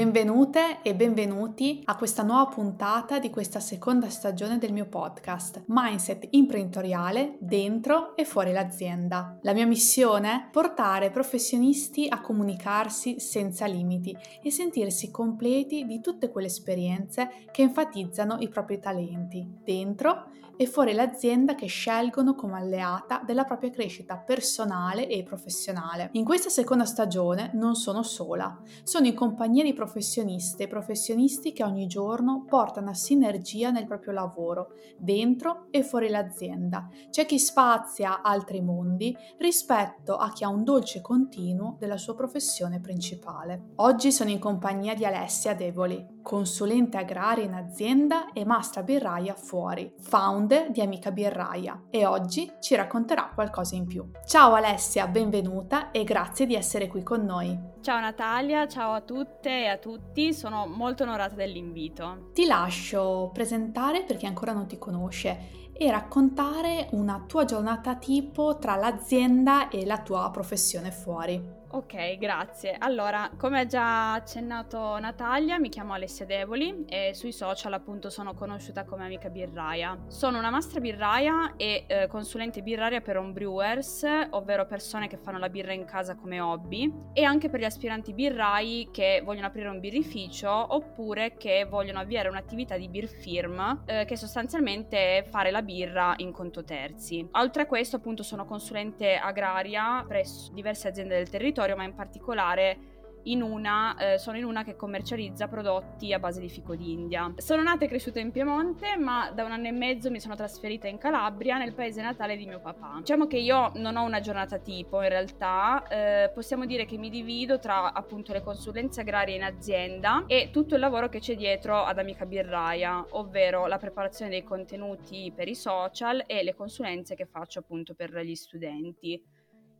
Benvenute e benvenuti a questa nuova puntata di questa seconda stagione del mio podcast Mindset imprenditoriale dentro e fuori l'azienda. La mia missione è portare professionisti a comunicarsi senza limiti e sentirsi completi di tutte quelle esperienze che enfatizzano i propri talenti dentro e fuori l'azienda che scelgono come alleata della propria crescita personale e professionale. In questa seconda stagione non sono sola, sono in compagnia di professioniste e professionisti che ogni giorno portano a sinergia nel proprio lavoro, dentro e fuori l'azienda. C'è chi spazia altri mondi rispetto a chi ha un dolce continuo della sua professione principale. Oggi sono in compagnia di Alessia Devoli, consulente agraria in azienda e mastra birraia fuori, founder di Amica Birraia e oggi ci racconterà qualcosa in più. Ciao Alessia, benvenuta e grazie di essere qui con noi. Ciao Natalia, ciao a tutte e a tutti, sono molto onorata dell'invito. Ti lascio presentare per chi ancora non ti conosce e raccontare una tua giornata tipo tra l'azienda e la tua professione fuori. Ok, grazie. Allora, come ha già accennato Natalia, mi chiamo Alessia Devoli e sui social appunto sono conosciuta come amica birraia. Sono una mastra birraia e eh, consulente birraria per home brewers, ovvero persone che fanno la birra in casa come hobby, e anche per gli aspiranti birrai che vogliono aprire un birrificio oppure che vogliono avviare un'attività di beer firm, eh, che sostanzialmente è fare la birra in conto terzi. Oltre a questo appunto sono consulente agraria presso diverse aziende del territorio territorio, ma in particolare in una, eh, sono in una che commercializza prodotti a base di fico d'India. Sono nata e cresciuta in Piemonte, ma da un anno e mezzo mi sono trasferita in Calabria, nel paese natale di mio papà. Diciamo che io non ho una giornata tipo, in realtà eh, possiamo dire che mi divido tra appunto le consulenze agrarie in azienda e tutto il lavoro che c'è dietro ad Amica Birraia, ovvero la preparazione dei contenuti per i social e le consulenze che faccio appunto per gli studenti.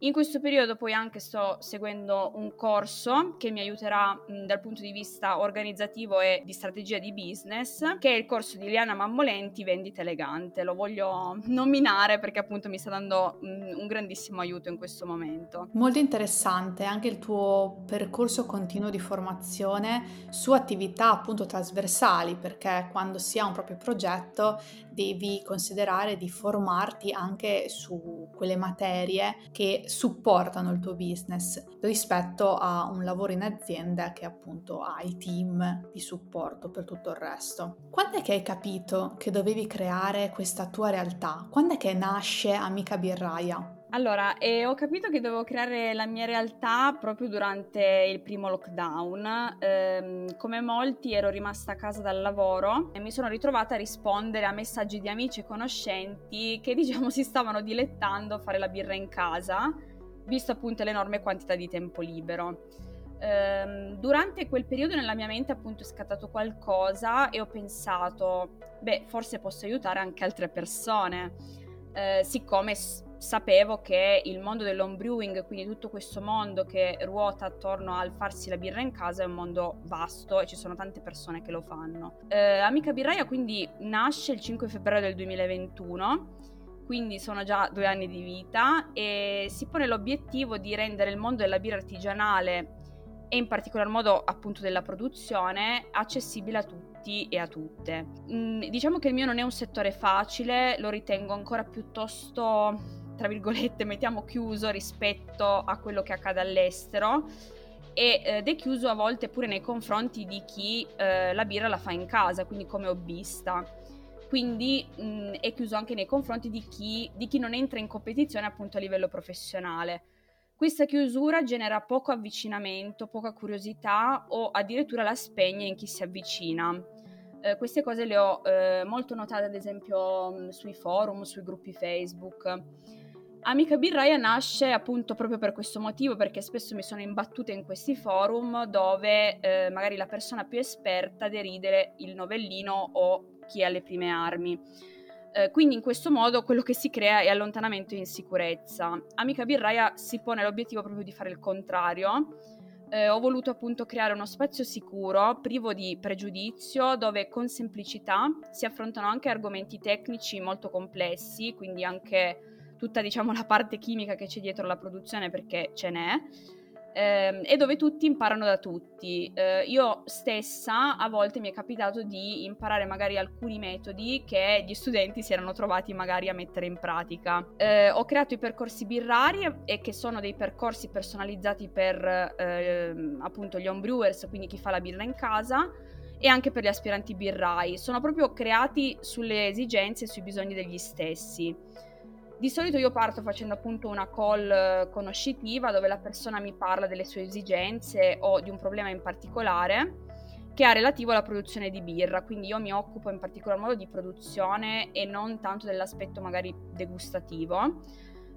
In questo periodo poi anche sto seguendo un corso che mi aiuterà mh, dal punto di vista organizzativo e di strategia di business, che è il corso di Liana Mammolenti Vendita Elegante. Lo voglio nominare perché appunto mi sta dando mh, un grandissimo aiuto in questo momento. Molto interessante anche il tuo percorso continuo di formazione su attività appunto trasversali, perché quando si ha un proprio progetto devi considerare di formarti anche su quelle materie che supportano il tuo business rispetto a un lavoro in azienda che appunto ha i team di supporto per tutto il resto. Quando è che hai capito che dovevi creare questa tua realtà? Quando è che nasce Amica Birraia? Allora, eh, ho capito che dovevo creare la mia realtà proprio durante il primo lockdown. Eh, come molti ero rimasta a casa dal lavoro e mi sono ritrovata a rispondere a messaggi di amici e conoscenti che diciamo si stavano dilettando a fare la birra in casa, visto appunto l'enorme quantità di tempo libero. Eh, durante quel periodo nella mia mente appunto è scattato qualcosa e ho pensato, beh, forse posso aiutare anche altre persone, eh, siccome sapevo che il mondo dell'home brewing, quindi tutto questo mondo che ruota attorno al farsi la birra in casa, è un mondo vasto e ci sono tante persone che lo fanno. Eh, Amica Birraia quindi nasce il 5 febbraio del 2021 quindi sono già due anni di vita e si pone l'obiettivo di rendere il mondo della birra artigianale e in particolar modo appunto della produzione accessibile a tutti e a tutte. Mm, diciamo che il mio non è un settore facile, lo ritengo ancora piuttosto tra virgolette, mettiamo chiuso rispetto a quello che accade all'estero ed è chiuso a volte pure nei confronti di chi eh, la birra la fa in casa, quindi come hobbista. Quindi mh, è chiuso anche nei confronti di chi, di chi non entra in competizione appunto a livello professionale. Questa chiusura genera poco avvicinamento, poca curiosità o addirittura la spegne in chi si avvicina. Eh, queste cose le ho eh, molto notate ad esempio mh, sui forum, sui gruppi Facebook. Amica Birraia nasce appunto proprio per questo motivo, perché spesso mi sono imbattuta in questi forum dove eh, magari la persona più esperta deride il novellino o chi ha le prime armi. Eh, quindi in questo modo quello che si crea è allontanamento e insicurezza. Amica Birraia si pone l'obiettivo proprio di fare il contrario. Eh, ho voluto appunto creare uno spazio sicuro, privo di pregiudizio, dove con semplicità si affrontano anche argomenti tecnici molto complessi, quindi anche tutta diciamo la parte chimica che c'è dietro la produzione perché ce n'è, eh, e dove tutti imparano da tutti. Eh, io stessa a volte mi è capitato di imparare magari alcuni metodi che gli studenti si erano trovati magari a mettere in pratica. Eh, ho creato i percorsi birrari e che sono dei percorsi personalizzati per ehm, appunto gli homebrewers, quindi chi fa la birra in casa e anche per gli aspiranti birrai. Sono proprio creati sulle esigenze e sui bisogni degli stessi. Di solito io parto facendo appunto una call eh, conoscitiva dove la persona mi parla delle sue esigenze o di un problema in particolare che ha relativo alla produzione di birra, quindi io mi occupo in particolar modo di produzione e non tanto dell'aspetto magari degustativo.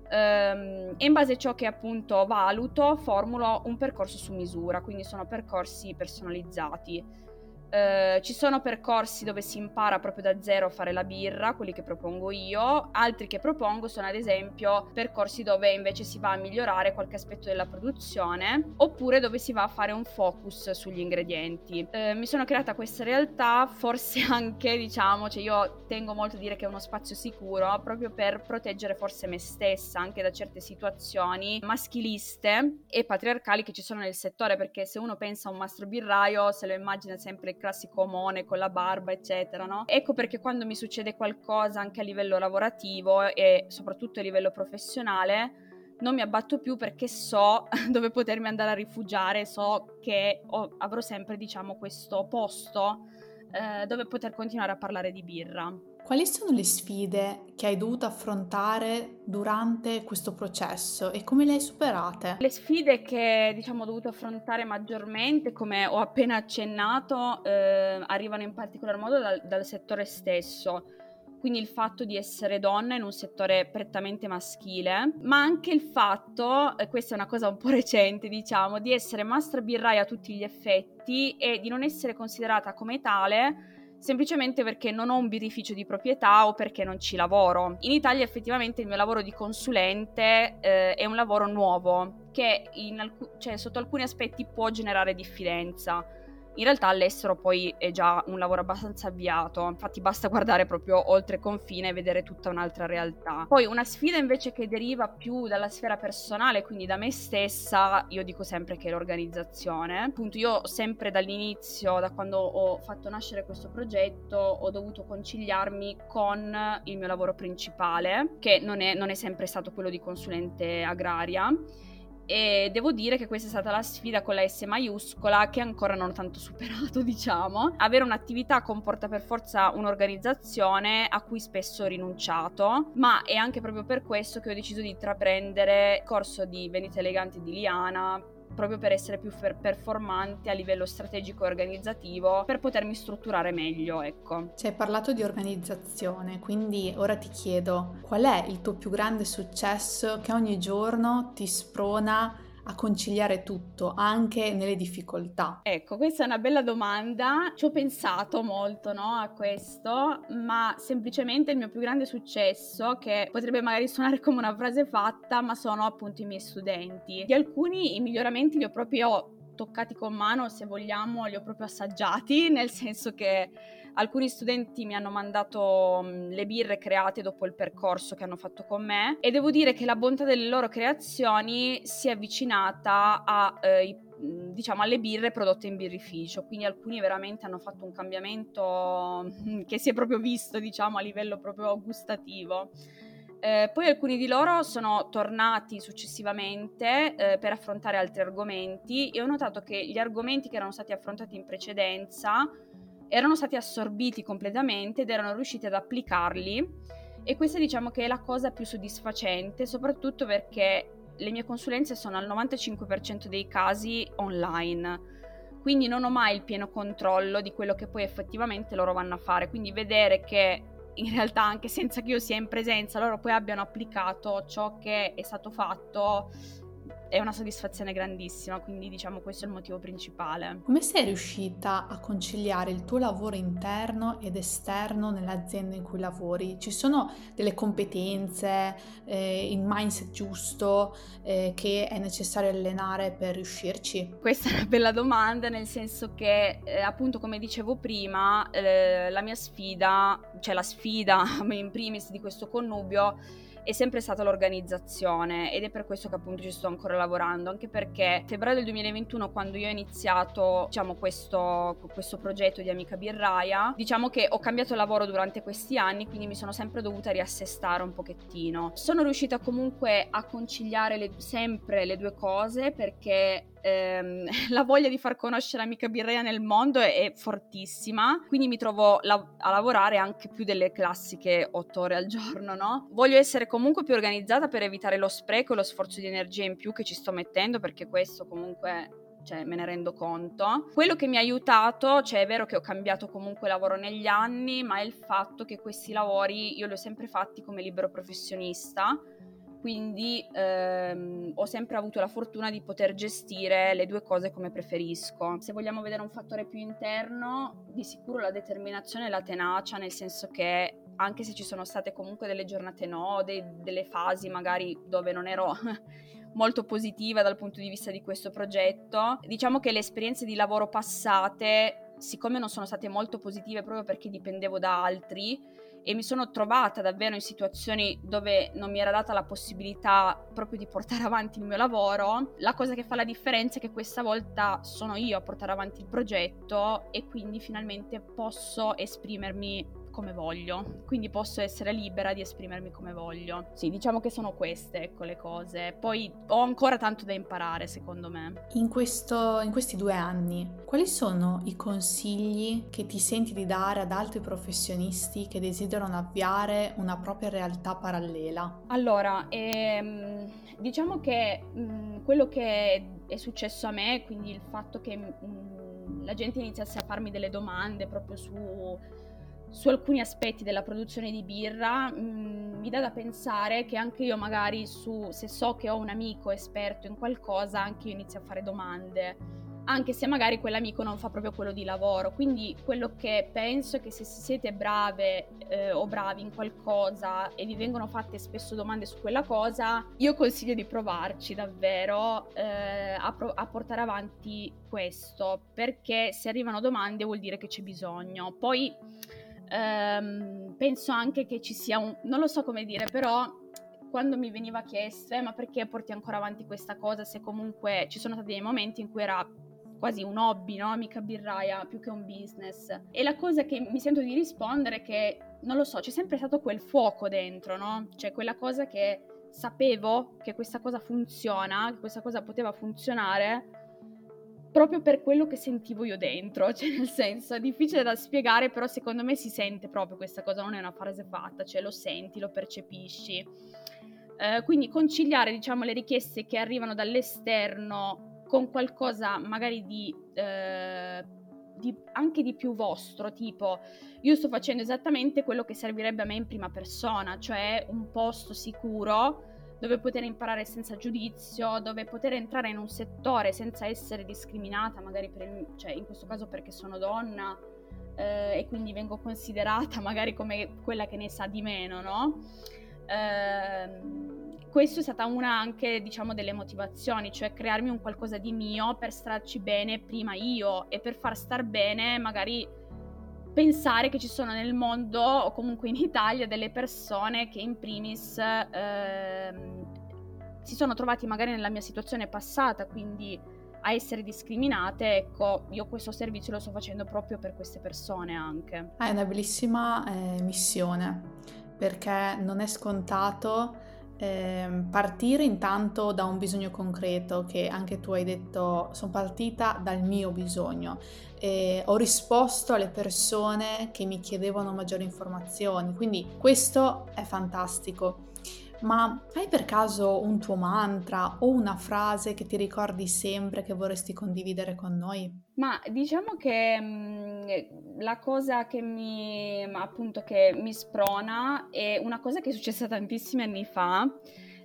Ehm, e in base a ciò che appunto valuto formulo un percorso su misura, quindi sono percorsi personalizzati. Eh, ci sono percorsi dove si impara proprio da zero a fare la birra, quelli che propongo io, altri che propongo sono ad esempio percorsi dove invece si va a migliorare qualche aspetto della produzione oppure dove si va a fare un focus sugli ingredienti. Uh, mi sono creata questa realtà forse anche diciamo, cioè io tengo molto a dire che è uno spazio sicuro proprio per proteggere forse me stessa anche da certe situazioni maschiliste e patriarcali che ci sono nel settore perché se uno pensa a un mastro birraio se lo immagina sempre classico omone con la barba, eccetera, no? Ecco perché quando mi succede qualcosa anche a livello lavorativo e soprattutto a livello professionale, non mi abbatto più perché so dove potermi andare a rifugiare, so che ho, avrò sempre, diciamo, questo posto eh, dove poter continuare a parlare di birra. Quali sono le sfide che hai dovuto affrontare durante questo processo e come le hai superate? Le sfide che diciamo ho dovuto affrontare maggiormente, come ho appena accennato, eh, arrivano in particolar modo dal, dal settore stesso quindi il fatto di essere donna in un settore prettamente maschile, ma anche il fatto, questa è una cosa un po' recente diciamo, di essere master birraia a tutti gli effetti e di non essere considerata come tale semplicemente perché non ho un birrificio di proprietà o perché non ci lavoro. In Italia effettivamente il mio lavoro di consulente eh, è un lavoro nuovo che alc- cioè, sotto alcuni aspetti può generare diffidenza in realtà all'estero poi è già un lavoro abbastanza avviato, infatti basta guardare proprio oltre confine e vedere tutta un'altra realtà. Poi una sfida invece che deriva più dalla sfera personale, quindi da me stessa, io dico sempre che è l'organizzazione. Appunto io sempre dall'inizio, da quando ho fatto nascere questo progetto, ho dovuto conciliarmi con il mio lavoro principale, che non è, non è sempre stato quello di consulente agraria e devo dire che questa è stata la sfida con la S maiuscola che ancora non ho tanto superato, diciamo. Avere un'attività comporta per forza un'organizzazione a cui spesso ho rinunciato, ma è anche proprio per questo che ho deciso di intraprendere il corso di Venite Eleganti di Liana proprio per essere più performante a livello strategico e organizzativo, per potermi strutturare meglio, ecco. Ci hai parlato di organizzazione, quindi ora ti chiedo qual è il tuo più grande successo che ogni giorno ti sprona a conciliare tutto, anche nelle difficoltà? Ecco, questa è una bella domanda. Ci ho pensato molto no, a questo, ma semplicemente il mio più grande successo, che potrebbe magari suonare come una frase fatta, ma sono appunto i miei studenti. Di alcuni i miglioramenti li ho proprio toccati con mano, se vogliamo, li ho proprio assaggiati, nel senso che alcuni studenti mi hanno mandato mm, le birre create dopo il percorso che hanno fatto con me e devo dire che la bontà delle loro creazioni si è avvicinata a, eh, mm, diciamo, alle birre prodotte in birrificio, quindi alcuni veramente hanno fatto un cambiamento mm, che si è proprio visto, diciamo, a livello proprio gustativo. Eh, poi alcuni di loro sono tornati successivamente eh, per affrontare altri argomenti e ho notato che gli argomenti che erano stati affrontati in precedenza erano stati assorbiti completamente ed erano riusciti ad applicarli e questa diciamo che è la cosa più soddisfacente, soprattutto perché le mie consulenze sono al 95% dei casi online. Quindi non ho mai il pieno controllo di quello che poi effettivamente loro vanno a fare, quindi vedere che in realtà anche senza che io sia in presenza, loro poi abbiano applicato ciò che è stato fatto è una soddisfazione grandissima, quindi diciamo questo è il motivo principale. Come sei riuscita a conciliare il tuo lavoro interno ed esterno nell'azienda in cui lavori? Ci sono delle competenze, eh, il mindset giusto eh, che è necessario allenare per riuscirci? Questa è una bella domanda, nel senso che eh, appunto come dicevo prima, eh, la mia sfida, cioè la sfida in primis di questo connubio, è sempre stata l'organizzazione ed è per questo che appunto ci sto ancora lavorando, anche perché febbraio del 2021 quando io ho iniziato diciamo questo, questo progetto di Amica Birraia, diciamo che ho cambiato lavoro durante questi anni, quindi mi sono sempre dovuta riassestare un pochettino. Sono riuscita comunque a conciliare le, sempre le due cose perché ehm, la voglia di far conoscere Amica Birrea nel mondo è, è fortissima, quindi mi trovo la- a lavorare anche più delle classiche otto ore al giorno, no? Voglio essere comunque più organizzata per evitare lo spreco e lo sforzo di energia in più che ci sto mettendo, perché questo comunque cioè me ne rendo conto. Quello che mi ha aiutato, cioè è vero che ho cambiato comunque lavoro negli anni, ma è il fatto che questi lavori io li ho sempre fatti come libero professionista quindi ehm, ho sempre avuto la fortuna di poter gestire le due cose come preferisco. Se vogliamo vedere un fattore più interno, di sicuro la determinazione e la tenacia, nel senso che anche se ci sono state comunque delle giornate no, de- delle fasi magari dove non ero molto positiva dal punto di vista di questo progetto, diciamo che le esperienze di lavoro passate, siccome non sono state molto positive proprio perché dipendevo da altri, e mi sono trovata davvero in situazioni dove non mi era data la possibilità proprio di portare avanti il mio lavoro, la cosa che fa la differenza è che questa volta sono io a portare avanti il progetto e quindi finalmente posso esprimermi come voglio, quindi posso essere libera di esprimermi come voglio. Sì, diciamo che sono queste, ecco, le cose. Poi ho ancora tanto da imparare, secondo me. In, questo, in questi due anni, quali sono i consigli che ti senti di dare ad altri professionisti che desiderano avviare una propria realtà parallela? Allora, ehm, diciamo che mh, mm, quello che è successo a me, quindi il fatto che mh, mm, la gente iniziasse a farmi delle domande proprio su su alcuni aspetti della produzione di birra mh, mm, mi dà da pensare che anche io magari su se so che ho un amico esperto in qualcosa anche io inizio a fare domande anche se magari quell'amico non fa proprio quello di lavoro. Quindi quello che penso è che se siete brave eh, o bravi in qualcosa e vi vengono fatte spesso domande su quella cosa io consiglio di provarci davvero eh, a, pro- a portare avanti questo perché se arrivano domande vuol dire che c'è bisogno. Poi ehm, penso anche che ci sia un... non lo so come dire, però quando mi veniva chiesto, eh, ma perché porti ancora avanti questa cosa se comunque ci sono stati dei momenti in cui era quasi un hobby, no? Mica birraia, più che un business. E la cosa che mi sento di rispondere è che, non lo so, c'è sempre stato quel fuoco dentro, no? Cioè quella cosa che sapevo che questa cosa funziona, che questa cosa poteva funzionare, proprio per quello che sentivo io dentro, cioè nel senso è difficile da spiegare, però secondo me si sente proprio questa cosa, non è una frase fatta, cioè lo senti, lo percepisci. Eh, quindi conciliare, diciamo, le richieste che arrivano dall'esterno con qualcosa magari di, eh, di, anche di più vostro, tipo io sto facendo esattamente quello che servirebbe a me in prima persona, cioè un posto sicuro dove poter imparare senza giudizio, dove poter entrare in un settore senza essere discriminata, magari per, cioè in questo caso perché sono donna eh, e quindi vengo considerata magari come quella che ne sa di meno, no? Eh, questo è stata una anche, diciamo, delle motivazioni, cioè crearmi un qualcosa di mio per starci bene prima io e per far star bene magari pensare che ci sono nel mondo o comunque in Italia delle persone che in primis ehm, si sono trovati magari nella mia situazione passata, quindi a essere discriminate, ecco, io questo servizio lo sto facendo proprio per queste persone anche. È una bellissima eh, missione, perché non è scontato eh, partire intanto da un bisogno concreto che anche tu hai detto sono partita dal mio bisogno e ho risposto alle persone che mi chiedevano maggiori informazioni quindi questo è fantastico ma hai per caso un tuo mantra o una frase che ti ricordi sempre che vorresti condividere con noi? Ma diciamo che mm, la cosa che mi, appunto, che mi sprona è una cosa che è successa tantissimi anni fa,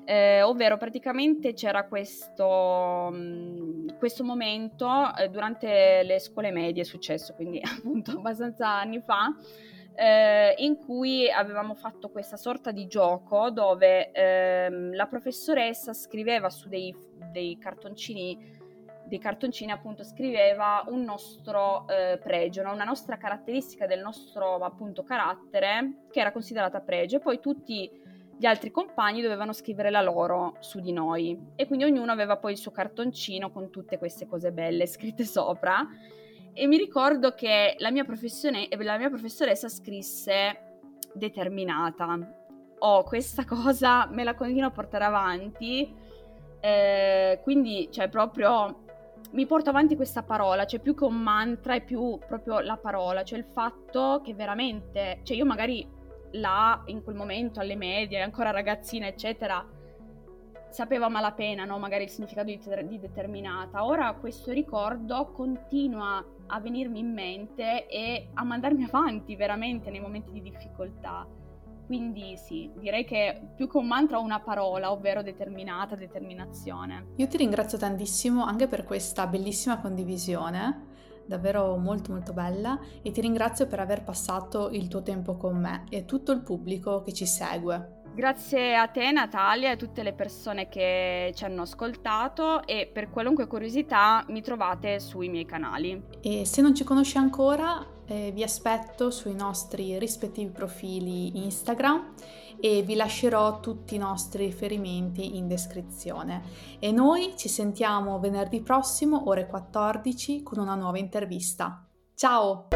eh, ovvero praticamente c'era questo, mh, mm, questo momento eh, durante le scuole medie, è successo quindi appunto abbastanza anni fa, eh, in cui avevamo fatto questa sorta di gioco dove ehm, la professoressa scriveva su dei, dei cartoncini dei cartoncini appunto scriveva un nostro eh, pregio, no? una nostra caratteristica del nostro appunto carattere che era considerata pregio e poi tutti gli altri compagni dovevano scrivere la loro su di noi e quindi ognuno aveva poi il suo cartoncino con tutte queste cose belle scritte sopra e mi ricordo che la mia, la mia professoressa scrisse determinata. Oh, questa cosa me la continuo a portare avanti, eh, quindi cioè proprio mi porto avanti questa parola, cioè più che un mantra è più proprio la parola, cioè il fatto che veramente, cioè io magari là in quel momento alle medie, ancora ragazzina eccetera, sapevo a malapena no? magari il significato di, di determinata, ora questo ricordo continua a venirmi in mente e a mandarmi avanti veramente nei momenti di difficoltà. Quindi sì, direi che più che un mantra ho una parola, ovvero determinata, determinazione. Io ti ringrazio tantissimo anche per questa bellissima condivisione, davvero molto molto bella, e ti ringrazio per aver passato il tuo tempo con me e tutto il pubblico che ci segue. Grazie a te Natalia e a tutte le persone che ci hanno ascoltato e per qualunque curiosità mi trovate sui miei canali. E se non ci conosci ancora eh, vi aspetto sui nostri rispettivi profili Instagram e vi lascerò tutti i nostri riferimenti in descrizione. E noi ci sentiamo venerdì prossimo ore 14 con una nuova intervista. Ciao!